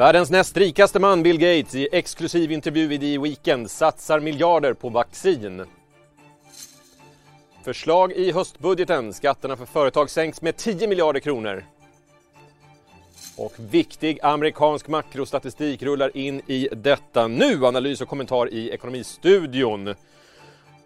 Världens näst rikaste man Bill Gates i exklusiv intervju i The Weekend satsar miljarder på vaccin. Förslag i höstbudgeten. Skatterna för företag sänks med 10 miljarder kronor. Och viktig amerikansk makrostatistik rullar in i detta nu. Analys och kommentar i Ekonomistudion.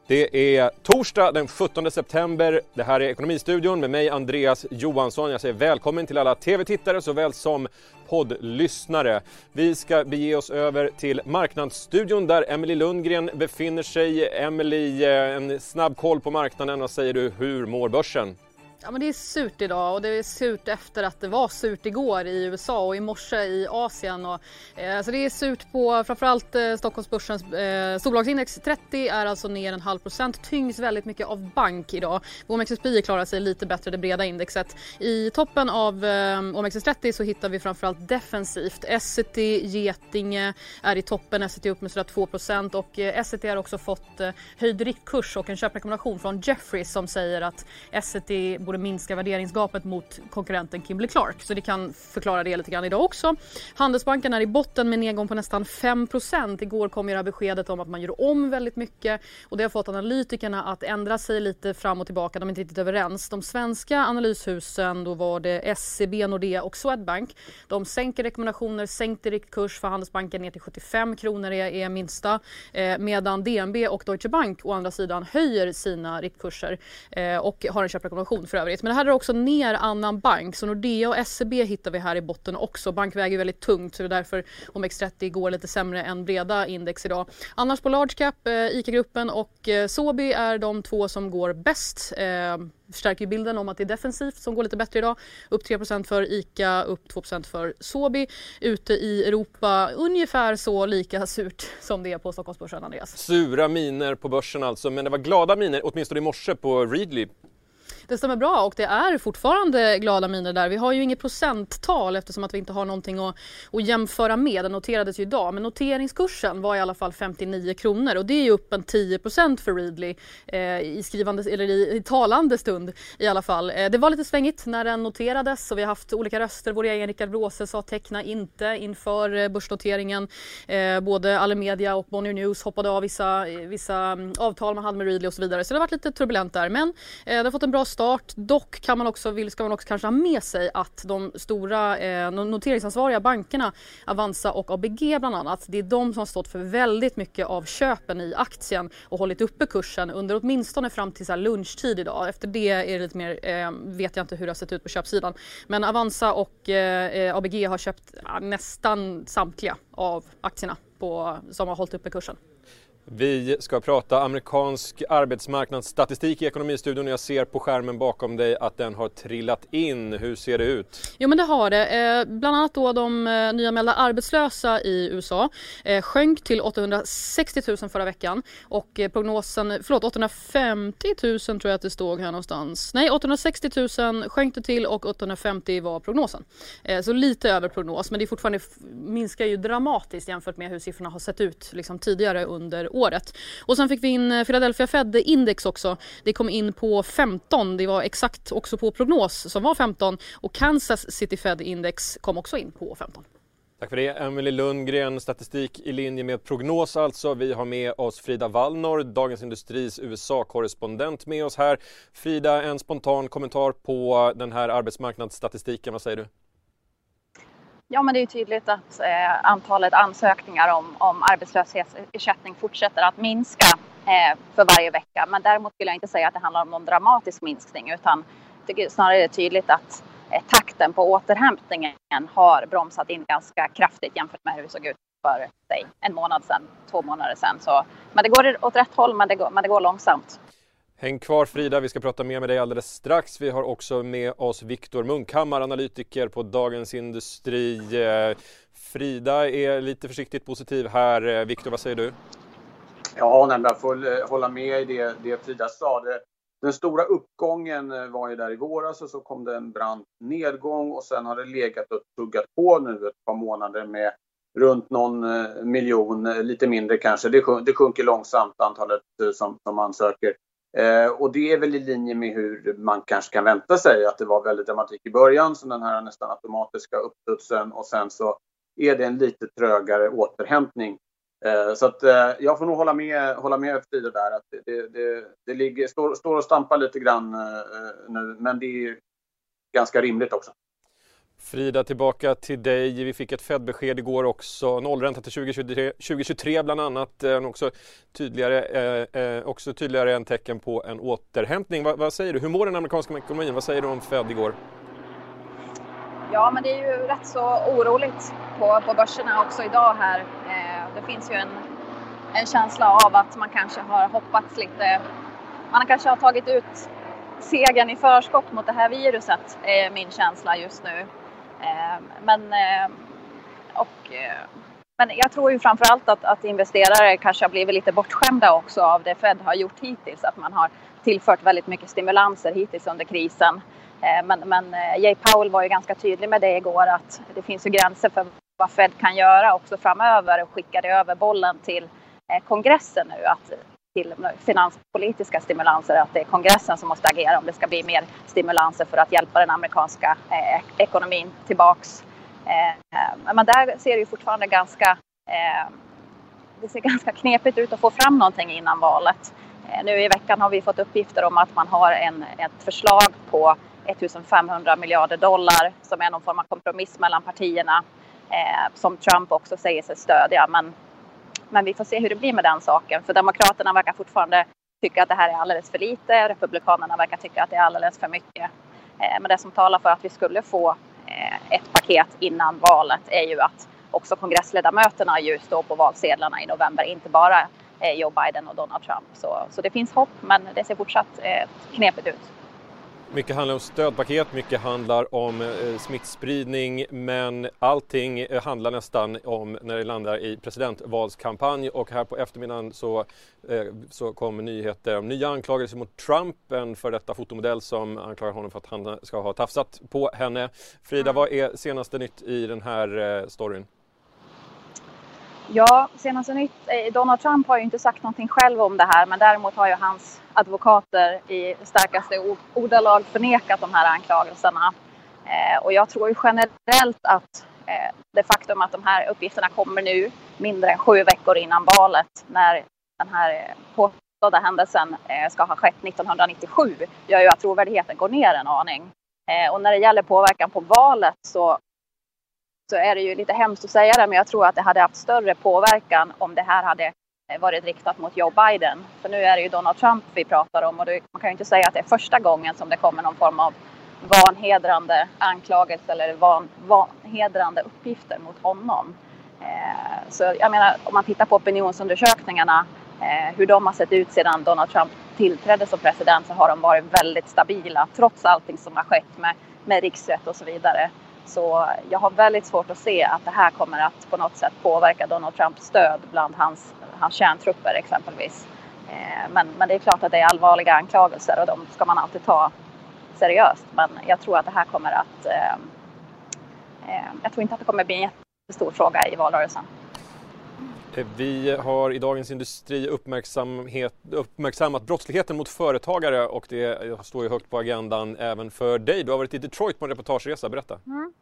Det är torsdag den 17 september. Det här är Ekonomistudion med mig Andreas Johansson. Jag säger välkommen till alla tv-tittare såväl som poddlyssnare. Vi ska bege oss över till Marknadsstudion där Emily Lundgren befinner sig. Emily, eh, en snabb koll på marknaden. Vad säger du? Hur mår börsen? Ja men det är surt idag och det är surt efter att det var surt igår i USA och i morse i Asien. Och, eh, så det är surt på framförallt eh, Stockholmsbörsens eh, storbolagsindex 30 är alltså ner en halv procent. Tyngs väldigt mycket av bank idag. OMXSPI klarar sig lite bättre det breda indexet. I toppen av eh, OMXS30 så hittar vi framförallt defensivt. Essity, Getinge är i toppen. Essity upp med sådär 2 procent och eh, Essity har också fått eh, höjd riktkurs och en köprekommendation från Jeffries som säger att Essity borde minska värderingsgapet mot konkurrenten Kimberly Clark. Så det kan förklara det lite grann idag också. Handelsbanken är i botten med nedgång på nästan 5 Igår kom ju det här beskedet om att man gör om väldigt mycket och det har fått analytikerna att ändra sig lite fram och tillbaka. De är inte riktigt överens. De svenska analyshusen, då var det SCB, Nordea och Swedbank. De sänker rekommendationer, sänkte riktkurs för Handelsbanken ner till 75 kronor är, är minsta. Eh, medan DNB och Deutsche Bank å andra sidan höjer sina riktkurser eh, och har en köprekommendation för övrigt. Men det här är också ner annan bank så Nordea och SEB hittar vi här i botten också. Bank väger väldigt tungt så det är därför OMX30 går lite sämre än breda index idag. Annars på large cap, eh, ICA-gruppen och eh, Sobi är de två som går bäst. Eh, förstärker bilden om att det är defensivt som går lite bättre idag. Upp 3% för ICA, upp 2% för Sobi. Ute i Europa ungefär så lika surt som det är på Stockholmsbörsen, Andreas. Sura miner på börsen alltså, men det var glada miner, åtminstone i morse på Readly det stämmer bra och det är fortfarande glada miner där. Vi har ju inget procenttal eftersom att vi inte har någonting att, att jämföra med. Den noterades ju idag men noteringskursen var i alla fall 59 kronor och det är ju upp en 10% för Readly eh, i, skrivande, eller i, i, talande stund i alla fall. Eh, det var lite svängigt när den noterades och vi har haft olika röster. Vår egen Rickard Bråse sa teckna inte inför eh, börsnoteringen. Eh, både Allemedia och Bonnier News hoppade av vissa, eh, vissa mm, avtal man hade med Readly och så vidare så det har varit lite turbulent där men eh, det har fått en bra start. Dock kan man också, vill, ska man också kanske ha med sig att de stora eh, noteringsansvariga bankerna, Avanza och ABG bland annat, det är de som har stått för väldigt mycket av köpen i aktien och hållit uppe kursen under åtminstone fram till så lunchtid idag. Efter det är det lite mer, eh, vet jag inte hur det har sett ut på köpsidan. Men Avanza och eh, eh ABG har köpt nästan samtliga av aktierna på, som har hållit uppe kursen. Vi ska prata amerikansk arbetsmarknadsstatistik i Ekonomistudion. Jag ser på skärmen bakom dig att den har trillat in. Hur ser det ut? Jo men det har det. Eh, bland annat då de eh, nyanmälda arbetslösa i USA eh, sjönk till 860 000 förra veckan och prognosen, förlåt 850 000 tror jag att det stod här någonstans. Nej 860 000 sjönk det till och 850 var prognosen. Så lite över prognos men det är fortfarande minskar ju dramatiskt jämfört med hur siffrorna har sett ut liksom, tidigare under året. Och sen fick vi in eh, Philadelphia Fed index också. Det kom in på 15. Det var exakt också på prognos som var 15 och Kansas City Fed index kom också in på 15. Tack för det. Emelie Lundgren, statistik i linje med prognos alltså. Vi har med oss Frida Wallnor, Dagens Industris USA-korrespondent med oss här. Frida, en spontan kommentar på den här arbetsmarknadsstatistiken, vad säger du? Ja, men det är tydligt att eh, antalet ansökningar om, om arbetslöshetsersättning fortsätter att minska eh, för varje vecka. Men däremot vill jag inte säga att det handlar om någon dramatisk minskning utan tycker snarare det tydligt att eh, takten på återhämtningen har bromsat in ganska kraftigt jämfört med hur det såg ut för säg, en månad sedan, två månader sedan. Så, men det går åt rätt håll, men det går, men det går långsamt. Häng kvar Frida, vi ska prata mer med dig alldeles strax. Vi har också med oss Viktor Munkhammar, analytiker på Dagens Industri. Eh, Frida är lite försiktigt positiv här. Eh, Viktor, vad säger du? Ja, nej, jag får eh, hålla med i det, det Frida sa. Det, den stora uppgången var ju där i våras och så kom det en brant nedgång och sen har det legat och tuggat på nu ett par månader med runt någon miljon, lite mindre kanske. Det, sjunker, det sjunker långsamt antalet som, som ansöker. Eh, och det är väl i linje med hur man kanske kan vänta sig att det var väldigt dramatik i början, som den här nästan automatiska uppstudsen och sen så är det en lite trögare återhämtning. Eh, så att eh, jag får nog hålla med, hålla med Frida där att det, det, det ligger, står, står och stampar lite grann eh, nu, men det är ganska rimligt också. Frida, tillbaka till dig. Vi fick ett Fed-besked igår också. Nollränta till 2023, 2023 bland annat. Eh, också tydligare, eh, eh, också tydligare än tecken på en återhämtning. Va, vad säger du? Hur mår den amerikanska ekonomin? Vad säger du om Fed igår? Ja, men det är ju rätt så oroligt på, på börserna också idag här. Eh, det finns ju en, en känsla av att man kanske har hoppats lite. Man kanske har tagit ut segern i förskott mot det här viruset, är min känsla just nu. Ehm, men, ehm, och, eh, men jag tror ju framförallt att, att investerare kanske har blivit lite bortskämda också av det Fed har gjort hittills. Att man har tillfört väldigt mycket stimulanser hittills under krisen. Ehm, men, men eh, Jay Powell var ju ganska tydlig med det igår att det finns ju gränser för vad Fed kan göra också framöver och skickade över bollen till eh, kongressen nu. Att till finanspolitiska stimulanser, att det är kongressen som måste agera om det ska bli mer stimulanser för att hjälpa den amerikanska eh, ekonomin tillbaks. Eh, eh men där ser det ju fortfarande ganska, eh, det ser ganska knepigt ut att få fram någonting innan valet. Eh, nu i veckan har vi fått uppgifter om att man har en, ett förslag på 1500 miljarder dollar som är någon form av kompromiss mellan partierna eh, som Trump också säger sig stödja. Men men vi får se hur det blir med den saken. För Demokraterna verkar fortfarande tycka att det här är alldeles för lite. Republikanerna verkar tycka att det är alldeles för mycket. Eh, men det som talar för att vi skulle få eh, ett paket innan valet är ju att också kongressledamöterna ju står på valsedlarna i november, inte bara eh, Joe Biden och Donald Trump. Så, så det finns hopp, men det ser fortsatt knepigt ut. Mycket handlar om stödpaket, mycket handlar om eh, smittspridning men allting eh, handlar nästan om när det landar i presidentvalskampanj och här på eftermiddagen så, eh, så kom nyheter om nya anklagelser mot Trump, en för detta fotomodell som anklagar honom för att han ska ha tafsat på henne. Frida, mm. vad är senaste nytt i den här storyn? Ja, senaste nytt. Eh, Donald Trump har ju inte sagt någonting själv om det här men däremot har ju hans advokater i starkaste ordalag förnekat de här anklagelserna. Eh, och jag tror ju generellt att eh, det faktum att de här uppgifterna kommer nu mindre än sju veckor innan valet när den här eh, påstådda händelsen eh, ska ha skett 1997 gör ju att trovärdigheten går ner en aning. Och när det gäller påverkan på valet så så är det ju lite hemskt att säga det, men jag tror att det hade haft större påverkan om det här hade eh, varit riktat mot Joe Biden. För nu är det ju Donald Trump vi pratar om och det, man kan ju inte säga att det är första gången som det kommer någon form av vanhedrande anklagelse eller van, vanhedrande uppgifter mot honom. Eh, så jag menar, om man tittar på opinionsundersökningarna, eh, hur de har sett ut sedan Donald Trump tillträdde som president så har de varit väldigt stabila trots allting som har skett med, med riksrätt och så vidare. Så jag har väldigt svårt att se att det här kommer att på något sätt påverka Donald Trumps stöd bland hans, hans kärntrupper exempelvis. Eh, men, men det är klart att det är allvarliga anklagelser och de ska man alltid ta seriöst. Men jag tror att det här kommer att... Eh, eh, jag tror inte att det kommer bli en jättestor fråga i valrörelsen. Eh, vi har i Dagens Industri uppmärksammat brottsligheten mot företagare och det eh, står ju högt på agendan även för dig. Du har varit i Detroit på en reportageresa, berätta. Mm.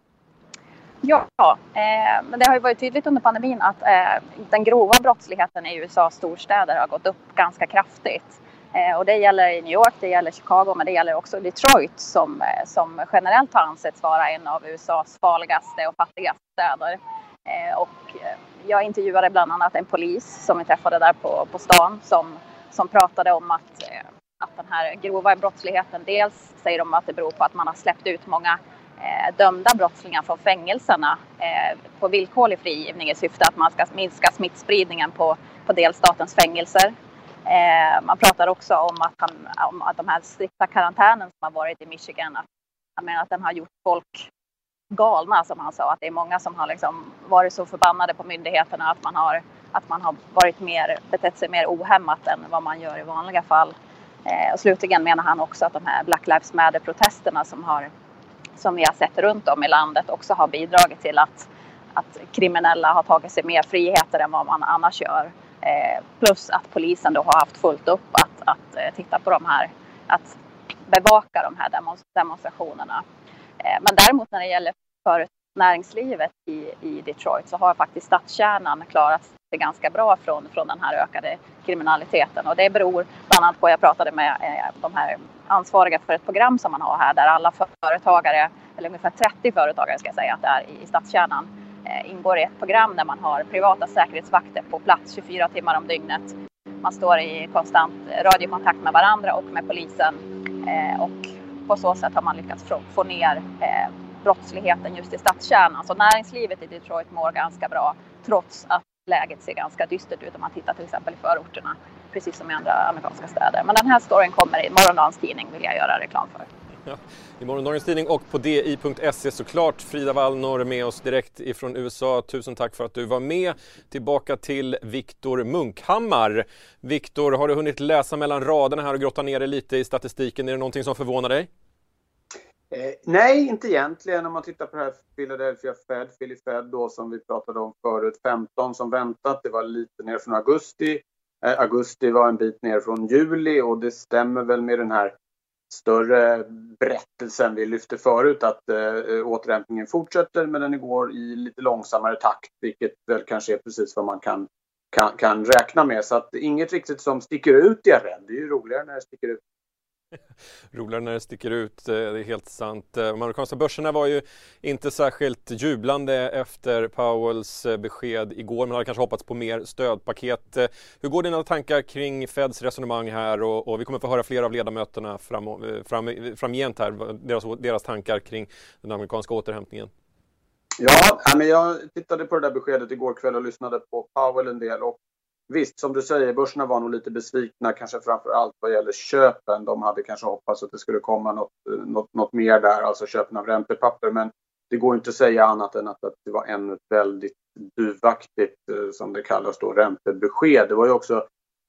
Ja, eh, men det har ju varit tydligt under pandemin att eh, den grova brottsligheten i USAs storstäder har gått upp ganska kraftigt. Eh, och det gäller i New York, det gäller Chicago, men det gäller också Detroit som, eh, som generellt har ansetts vara en av USAs farligaste och fattigaste städer. Eh, och eh, jag intervjuade bland annat en polis som vi träffade där på, på stan som, som pratade om att, eh, att den här grova brottsligheten, dels säger de att det beror på att man har släppt ut många eh, dömda brottslingar från fängelserna eh, på villkorlig frigivning i syfte att man ska minska smittspridningen på, på delstatens fängelser. Eh, man pratar också om att, han, om att de här strikta karantänen som har varit i Michigan, att, jag menar att den har gjort folk galna som han sa. Att det är många som har liksom varit så förbannade på myndigheterna att man har, att man har varit mer, betett sig mer ohämmat än vad man gör i vanliga fall. Eh, och slutligen menar han också att de här Black Lives Matter-protesterna som, har, som vi har sett runt om i landet också har bidragit till att, att kriminella har tagit sig mer friheter än vad man annars gör. Eh, plus att polisen då har haft fullt upp att, att eh, titta på de här, att bevaka de här demonstrationerna. Eh, men däremot när det gäller för näringslivet i, i Detroit så har faktiskt stadskärnan klarat sig ganska bra från, från den här ökade kriminaliteten. Och det beror bland annat på, jag pratade med eh, de här ansvariga för ett program som man har här där alla företagare, eller ungefär 30 företagare ska jag säga att det är i, i stadskärnan, eh, ingår i ett program där man har privata säkerhetsvakter på plats 24 timmar om dygnet. Man står i konstant radiokontakt med varandra och med polisen eh, och på så sätt har man lyckats få, ner eh, brottsligheten just i stadskärnan. Så näringslivet i Detroit mår ganska bra trots att läget ser ganska dystert ut om man tittar till exempel i förorterna, precis som i andra amerikanska städer. Men den här storyn kommer i morgondagens tidning, vill jag göra reklam för. Ja, I morgondagens tidning och på di.se såklart. Frida Wallnor med oss direkt ifrån USA. Tusen tack för att du var med. Tillbaka till Viktor Munkhammar. Viktor, har du hunnit läsa mellan raderna här och grotta ner dig lite i statistiken? Är det någonting som förvånar dig? Eh, nej, inte egentligen. Om man tittar på det här Philadelphia Fed, Philly Fed då som vi pratade om förut, 15 som väntat. Det var lite ner från augusti. Eh, augusti var en bit ner från juli och det stämmer väl med den här större berättelsen vi lyfte förut att eh, återhämtningen fortsätter men den går i lite långsammare takt vilket väl kanske är precis vad man kan, kan, kan räkna med. Så att inget riktigt som sticker ut är jag rädd. Det är ju roligare när det sticker ut. Roligare när det sticker ut, eh, det är helt sant. Eh, de amerikanska börserna var ju inte särskilt jublande efter Powells eh, besked igår. Man hade kanske hoppats på mer stödpaket. Hur går dina tankar kring Feds resonemang här? Och, och vi kommer få höra flera av ledamöterna fram, fram, framgent här, deras, deras tankar kring den amerikanska återhämtningen. Ja, men jag tittade på det där beskedet igår kväll och lyssnade på Powell en del och Visst, som du säger, börserna var nog lite besvikna, kanske framför allt vad gäller köpen. De hade kanske hoppats att det skulle komma något, eh, något, något mer där, alltså köpen av räntepapper. Men det går inte att säga annat än att, att det var ännu ett väldigt duvaktigt, eh, som det kallas då, räntebesked. Det var ju också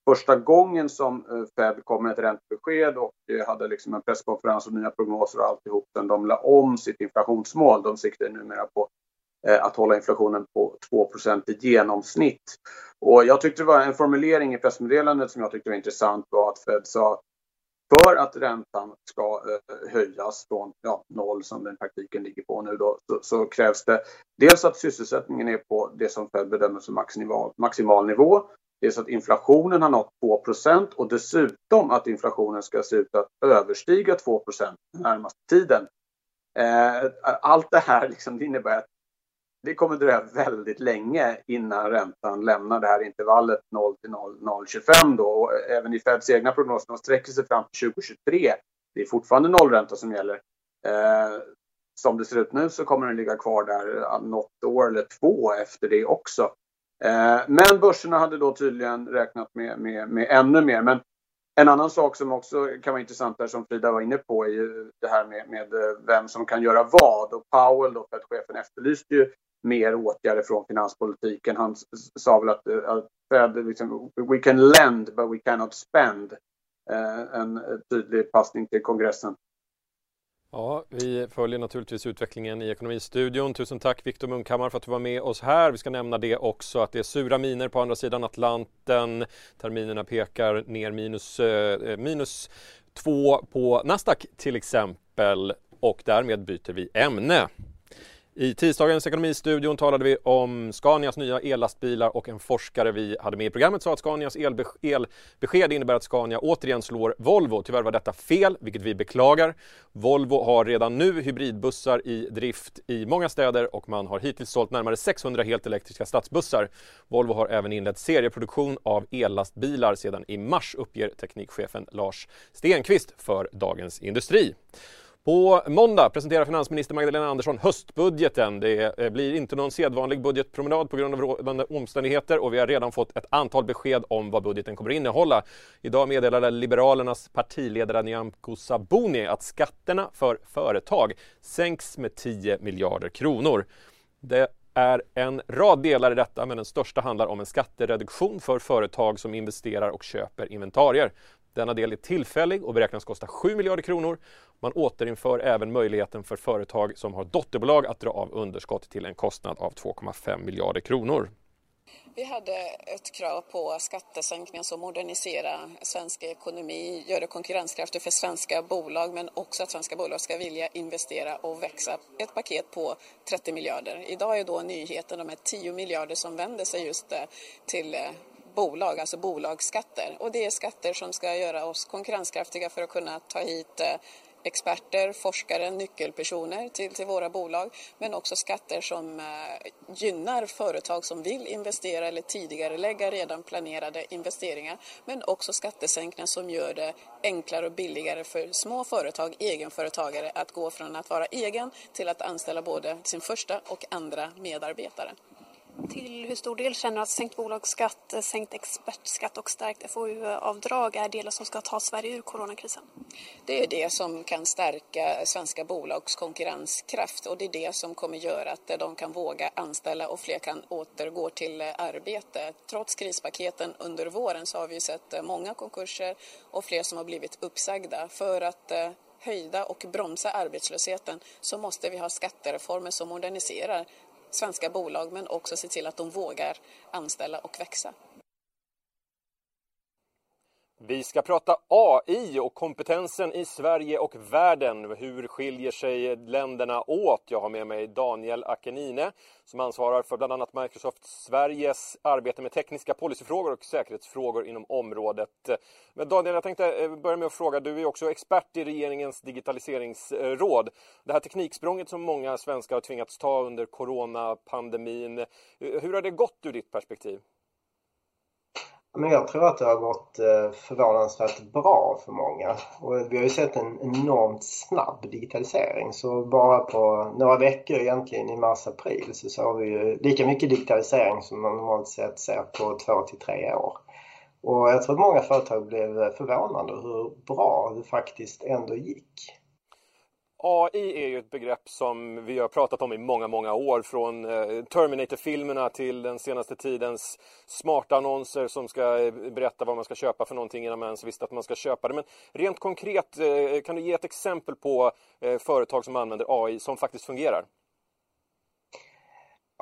första gången som eh, Fed kom med ett räntebesked och hade liksom en presskonferens och nya prognoser och alltihop sen de la om sitt inflationsmål. De siktar numera på Eh, att hålla inflationen på 2% i genomsnitt. Och jag tyckte det var en formulering i pressmeddelandet som jag tyckte var intressant var att Fed sa för att räntan ska eh, höjas från ja, noll som den praktiken ligger på nu då, så, så, krävs det dels att sysselsättningen är på det som Fed bedömer som maximal, maximal nivå. Dels att inflationen har nått 2% och dessutom att inflationen ska se ut att överstiga 2 den närmaste tiden. Eh, allt det här liksom, innebär att det kommer dröja väldigt länge innan räntan lämnar det här intervallet 0 till 0,025 då. Och även i Feds egna prognoser, de sträcker sig fram till 2023. Det är fortfarande nollränta som gäller. Eh, som det ser ut nu så kommer den ligga kvar där något år eller två efter det också. Eh, men börserna hade då tydligen räknat med, med, med ännu mer. Men en annan sak som också kan vara intressant där som Frida var inne på är ju det här med, med vem som kan göra vad. Och Powell, då, Fed-chefen, efterlyste ju mer åtgärder från finanspolitiken. Han sa väl att, eh, att Fed, liksom, we can lend but we cannot spend. Eh, en eh, tydlig passning till kongressen. Ja, vi följer naturligtvis utvecklingen i Ekonomistudion. Tusen tack Viktor Munkhammar för att du var med oss här. Vi ska nämna det också att det är sura miner på andra sidan Atlanten. Terminerna pekar ner minus, eh, eh minus två på Nasdaq till exempel och därmed byter vi ämne. I tisdagens Ekonomistudion talade vi om Scanias nya ellastbilar och en forskare vi hade med i programmet sa att Scanias elbesked innebär att Scania återigen slår Volvo. Tyvärr var detta fel, vilket vi beklagar. Volvo har redan nu hybridbussar i drift i många städer och man har hittills sålt närmare 600 helt elektriska stadsbussar. Volvo har även inlett serieproduktion av ellastbilar sedan i mars uppger teknikchefen Lars Stenqvist för Dagens Industri. På måndag presenterar finansminister Magdalena Andersson höstbudgeten. Det eh, blir inte någon sedvanlig budgetpromenad på grund av rådande omständigheter och vi har redan fått ett antal besked om vad budgeten kommer att innehålla. Idag meddelade Liberalernas partiledare Nyamko Sabuni att skatterna för företag sänks med 10 miljarder kronor. Det är en rad delar i detta, men den största handlar om en skattereduktion för företag som investerar och köper inventarier. Denna del är tillfällig och beräknas kosta 7 miljarder kronor. Man återinför även möjligheten för företag som har dotterbolag att dra av underskott till en kostnad av 2,5 miljarder kronor. Vi hade ett krav på skattesänkningar som modernisera svensk ekonomi, gör det konkurrenskraftigt för svenska bolag men också att svenska bolag ska vilja investera och växa. Ett paket på 30 miljarder. Idag är då nyheten de här 10 miljarder som vänder sig just till eh, bolag, alltså bolagsskatter. Och det är skatter som ska göra oss konkurrenskraftiga för att kunna ta hit eh, experter, forskare, nyckelpersoner till, till våra bolag men också skatter som eh, gynnar företag som vill investera eller tidigare lägga redan planerade investeringar men också skattesänkningar som gör det enklare och billigare för små företag, egenföretagare att gå från att vara egen till att anställa både sin första och andra medarbetare. Till hur stor del känner du att sänkt bolagsskatt, eh, sänkt expertskatt och stärkt FoU-avdrag är delar som ska ta Sverige ur coronakrisen? Det är det som kan stärka svenska bolags konkurrenskraft och det är det som kommer göra att eh, de kan våga anställa och fler kan återgå till eh, arbete. Trots krispaketen under våren så har vi sett många konkurser och fler som har blivit uppsagda. För att höjda och bromsa arbetslösheten så måste vi ha skattereformer som moderniserar svenska bolag men också se till att de vågar anställa och växa. Vi ska prata AI och kompetensen i Sverige och världen. Hur skiljer sig länderna åt? Jag har med mig Daniel Akenine som ansvarar för bland annat Microsoft Sveriges arbete med tekniska policyfrågor och säkerhetsfrågor inom området. Men Daniel, jag tänkte eh, börja med att fråga, du är också expert i regeringens digitaliseringsråd. Det här tekniksprånget som många svenskar har tvingats ta under coronapandemin, eh, hur har det gått ur ditt perspektiv? Men jag tror att det har gått eh, förvånansvärt bra för många. Och vi har ju sett en enormt snabb digitalisering. Så bara på några veckor egentligen i mars-april så såg vi ju lika mycket digitalisering som man normalt sett ser på två till tre år. Och jag tror att många företag blev förvånade hur bra det faktiskt ändå gick. AI är ju ett begrepp som vi har pratat om i många, många år. Från eh, Terminator-filmerna till den senaste tidens smarta annonser som ska eh, berätta vad man ska köpa för någonting innan man ens visste att man ska köpa det. Men rent konkret, eh, kan du ge ett exempel på företag som använder AI som faktiskt fungerar?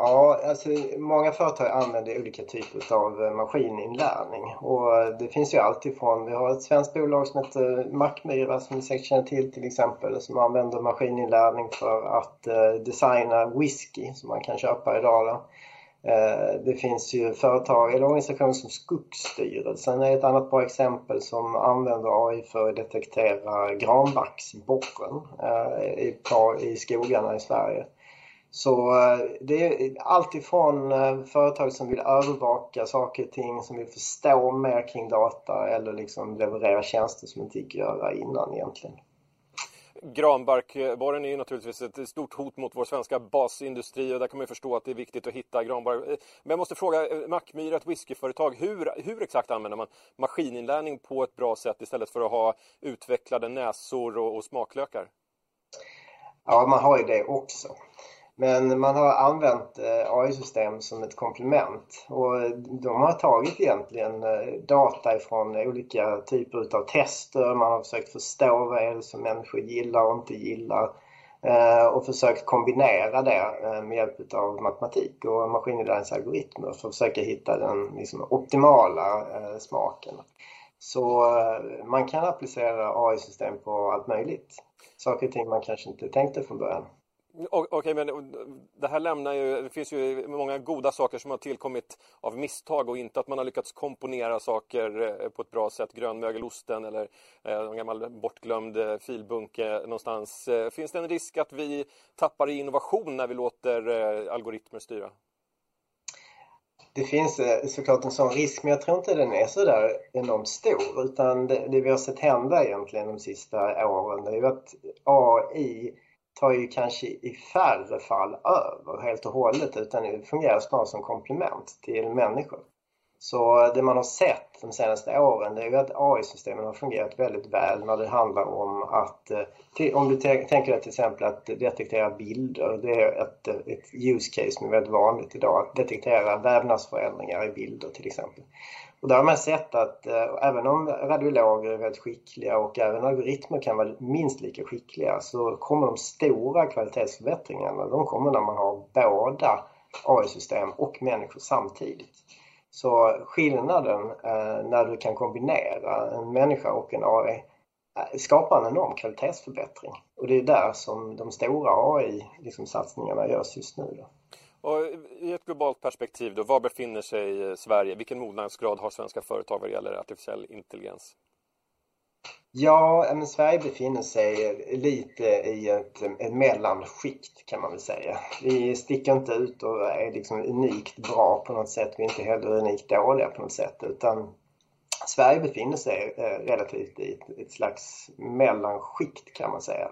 Ja, alltså många företag använder olika typer av eh, maskininlärning och eh, det finns ju alltifrån, vi har ett svenskt bolag som heter eh, Mackmyra som ni säkert känner till till exempel som använder maskininlärning för att eh, designa whisky som man kan köpa idag. Då. Det finns ju företag eller organisationer som Skogsstyrelsen är ett annat bra exempel som använder AI för att detektera granbarksborren i skogarna i Sverige. Så eh, det är alltifrån eh, företag som vill övervaka saker och ting, som vill förstå mer kring data eller liksom leverera tjänster som inte gick att göra innan egentligen. Granbarkborren är ju naturligtvis ett stort hot mot vår svenska basindustri och där kan man förstå att det är viktigt att hitta granbark. Men jag måste fråga, eh, Mackmyra, ett whiskyföretag, hur, hur exakt använder man maskininlärning på ett bra sätt istället för att ha utvecklade näsor och, och smaklökar? Ja, man har ju det också. Men man har använt eh, AI-system som ett komplement och de har tagit egentligen eh, data ifrån olika typer av tester. Man har försökt förstå vad är det som människor gillar och inte gillar eh, och försökt kombinera det med hjälp av matematik och maskininlärningsalgoritmer för att försöka hitta den liksom, optimala smaken. Så man kan applicera AI-system på allt möjligt. Saker och ting man kanske inte tänkte från början. Okej, okay, men det här lämnar ju, det finns ju många goda saker som har tillkommit av misstag och inte att man har lyckats komponera saker eh, på ett bra sätt. Grönmögelosten eller eh, en gammal bortglömd eh, filbunke någonstans. Eh, finns det en risk att vi tappar i innovation när vi låter algoritmer styra? Det finns såklart en sån risk, men jag tror inte den är så där enormt stor. Utan det, det vi har sett hända egentligen de sista åren, det är ju att AI tar ju kanske i färre fall över helt och hållet utan det fungerar snarare som komplement till människor. Så det man har sett de senaste åren det är ju att AI-systemen har fungerat väldigt väl när det handlar om att, eh, om du tänker dig till exempel att detektera bilder, det är ett, ett use case som är väldigt vanligt idag, att detektera vävnadsförändringar i bilder till exempel. Och där har man sett att eh, även om radiologer är väldigt skickliga och även algoritmer kan vara minst lika skickliga så kommer de stora kvalitetsförbättringarna, de kommer när man har båda AI-system och människor samtidigt. Så skillnaden eh, när du kan kombinera en människa och en AI eh, skapar en enorm kvalitetsförbättring. Och det är där som de stora AI-satsningarna liksom, görs just nu. Då. Och I ett globalt perspektiv, då, var befinner sig eh, Sverige? Vilken mognadsgrad har svenska företag vad gäller artificiell intelligens? Ja, men Sverige befinner sig eh, lite i ett, eh, ett mellanskikt kan man väl säga. Vi sticker inte ut och är liksom unikt bra på något sätt. Vi är inte heller unikt dåliga på något sätt. Utan Sverige befinner sig relativt i ett, ett slags mellanskikt kan man säga.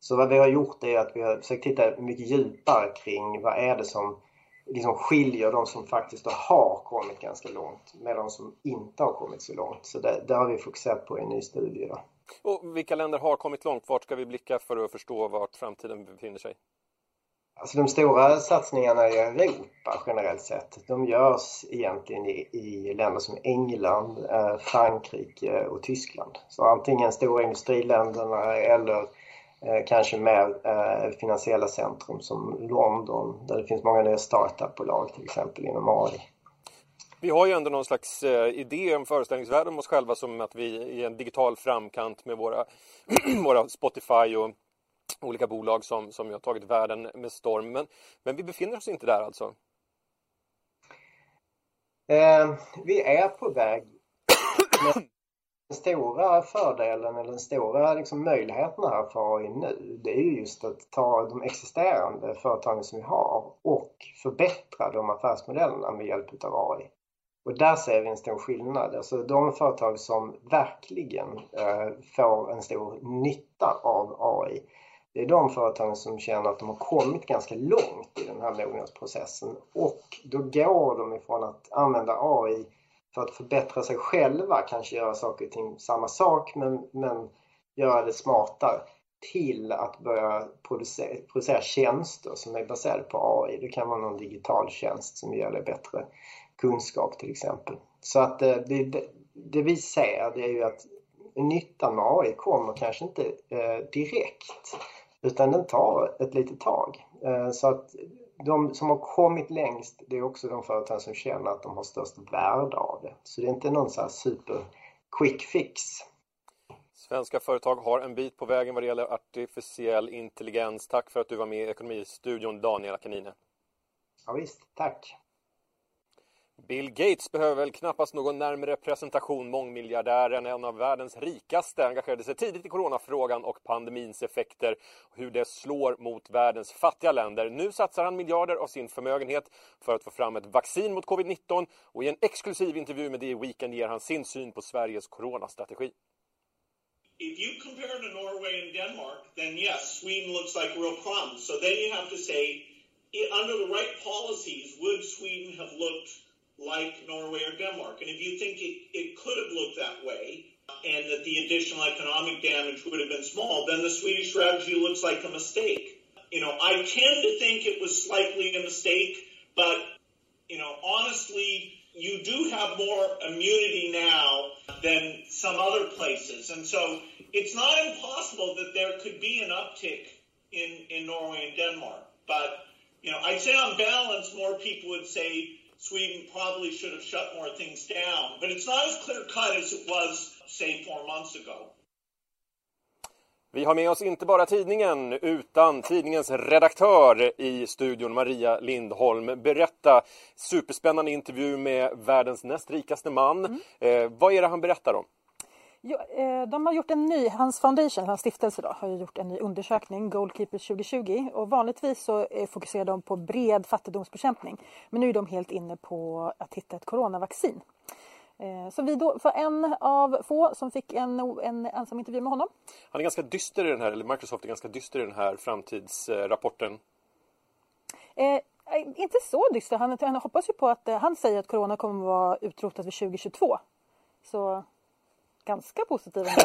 Så vad vi har gjort är att vi har försökt titta mycket djupare kring vad är det som liksom skiljer de som faktiskt har kommit ganska långt med de som inte har kommit så långt. Så det, där har vi fokuserat på i en ny studie. Då. Och vilka länder har kommit långt? Vart ska vi blicka för att förstå vart framtiden befinner sig? Alltså de stora satsningarna i Europa generellt sett, de görs egentligen i, i länder som England, eh, Frankrike och Tyskland. Så antingen stora industriländerna eller kanske mer eh, finansiella centrum som London där det finns många nya startupbolag till exempel inom AI. Vi har ju ändå någon slags eh, idé om föreställningsvärde om oss själva som att vi är en digital framkant med våra, våra Spotify och olika bolag som, som har tagit världen med storm. Men, men vi befinner oss inte där alltså? Eh, vi är på väg. Den stora fördelen eller den stora liksom möjligheten här för AI nu det är ju just att ta de existerande företagen som vi har och förbättra de affärsmodellerna med hjälp av AI. Och där ser vi en stor skillnad. Alltså de företag som verkligen eh, får en stor nytta av AI det är de företagen som känner att de har kommit ganska långt i den här mognadsprocessen och då går de ifrån att använda AI för att förbättra sig själva, kanske göra saker och ting samma sak men, men göra det smartare till att börja producera, producera tjänster som är baserade på AI. Det kan vara någon digital tjänst som ger dig bättre kunskap till exempel. Så att eh, det, det, det vi ser det är ju att nyttan med AI kommer kanske inte eh, direkt utan den tar ett litet tag. Eh, så att de som har kommit längst det är också de företag som känner att de har störst värde av det. Så det är inte någon så super quick fix. Svenska företag har en bit på vägen vad det gäller artificiell intelligens. Tack för att du var med i Ekonomistudion, Daniel Akanine. Ja, visst, tack. Bill Gates behöver väl knappast någon närmare presentation. Mångmiljardären, en av världens rikaste, engagerade sig tidigt i coronafrågan och pandemins effekter och hur det slår mot världens fattiga länder. Nu satsar han miljarder av sin förmögenhet för att få fram ett vaccin mot covid-19 och i en exklusiv intervju med The Weekend ger han sin syn på Sveriges coronastrategi. If you compare to Norway and Denmark, then yes, Sweden looks like real crumbs. So then you have to say, under the right policies, would Sweden have looked like Norway or Denmark. And if you think it, it could have looked that way and that the additional economic damage would have been small, then the Swedish strategy looks like a mistake. You know, I tend to think it was slightly a mistake, but, you know, honestly, you do have more immunity now than some other places. And so it's not impossible that there could be an uptick in, in Norway and Denmark. But, you know, I'd say on balance, more people would say Sweden probably should have shut more things down. But it's not as clear cut as it was, say, four months ago. Vi har med oss inte bara tidningen utan tidningens redaktör i studion, Maria Lindholm. Berätta, superspännande intervju med världens näst rikaste man. Mm. Eh, vad är det han berättar om? Eh, de har gjort en ny, hans foundation, hans stiftelse då, har gjort en ny undersökning, Goalkeepers 2020. Och vanligtvis så eh, fokuserar de på bred fattigdomsbekämpning. Men nu är de helt inne på att hitta ett coronavaccin. Eh, så vi då var en av få som fick en, en ensam intervju med honom. Han är ganska dyster i den här, eller Microsoft är ganska dyster i den här framtidsrapporten. Eh, inte så dyster. Han, han hoppas ju på att han säger att corona kommer att vara utrotat vid 2022. Så ganska positiv.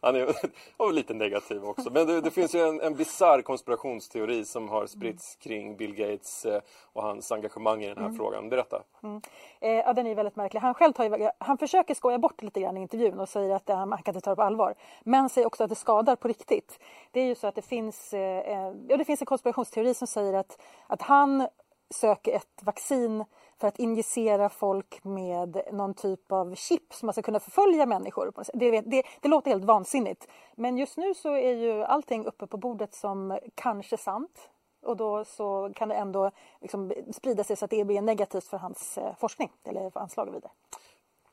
Han är och lite negativ också. Men det, det finns ju en, en bizarr konspirationsteori som har spritts kring Bill Gates eh, och hans engagemang i den här mm. frågan. Berätta. Mm. Eh, ja, den är väldigt märklig. Han själv tar han försöker skoja bort lite grann i intervjun och säger att eh, han kan inte ta det på allvar. Men säger också att det skadar på riktigt. Det är ju så att det finns, eh, eh ja, det finns en konspirationsteori som säger att, att han söker ett vaccin för att injicera folk med någon typ av chip som man ska kunna förfölja människor. Det, det, det, låter helt vansinnigt. Men just nu så är ju allting uppe på bordet som kanske sant. Och då så kan det ändå liksom sprida sig så att det blir negativt för hans eh, forskning eller för anslag och vidare.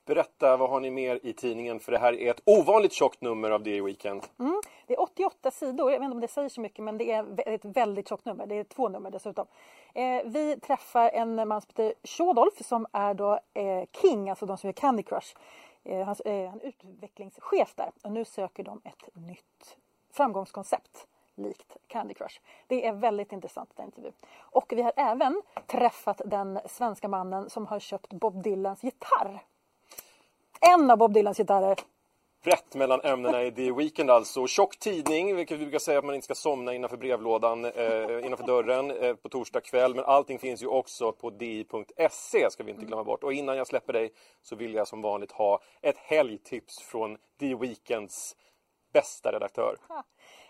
Berätta, vad har ni mer i tidningen? För det här är ett ovanligt tjockt nummer av DI Weekend. Mm, det är 88 sidor, jag vet inte om det säger så mycket men det är ett väldigt tjockt nummer. Det är två nummer dessutom. Eh, vi träffar en man som heter Shodolf som är då eh, King, alltså de som gör Candy Crush. Eh, eh, han är utvecklingschef där och nu söker de ett nytt framgångskoncept likt Candy Crush. Det är väldigt intressant den intervju. Och vi har även träffat den svenska mannen som har köpt Bob Dylans gitarr en av Bob Dylans gitarrer. Rätt mellan ämnena i The Weekend alltså. Tjock tidning, vilket vi brukar säga att man inte ska somna innanför brevlådan, eh, innanför dörren eh, på torsdag kväll. Men allting finns ju också på di.se, ska vi inte glömma bort. Och innan jag släpper dig så vill jag som vanligt ha ett helgtips från The Weekends bästa redaktör.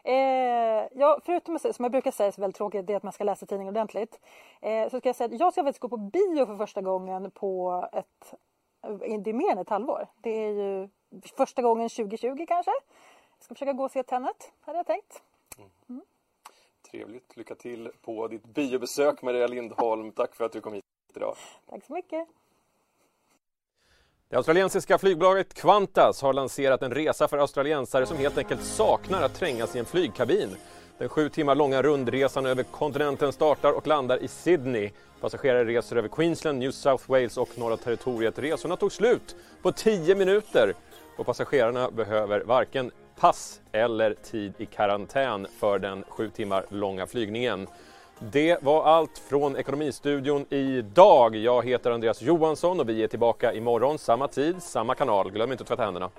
Eh, ja, förutom att, som jag brukar säga så väldigt tråkigt, det är att man ska läsa tidningen ordentligt. Eh, så ska jag säga att jag ska faktiskt gå på bio för första gången på ett det är mer än ett halvår. Det är ju första gången 2020 kanske. Jag ska försöka gå och se Tenet, hade jag tänkt. Mm. Trevligt. Lycka till på ditt biobesök Maria Lindholm. Tack för att du kom hit idag. Tack så mycket. Det australiensiska flygbolaget Qantas har lanserat en resa för australiensare som helt enkelt saknar att trängas i en flygkabin. Den sju timmar långa rundresan över kontinenten startar och landar i Sydney. Passagerare reser över Queensland, New South Wales och Norra territoriet. Resorna tog slut på 10 minuter och passagerarna behöver varken pass eller tid i karantän för den sju timmar långa flygningen. Det var allt från Ekonomistudion idag. Jag heter Andreas Johansson och vi är tillbaka imorgon samma tid, samma kanal. Glöm inte att tvätta händerna.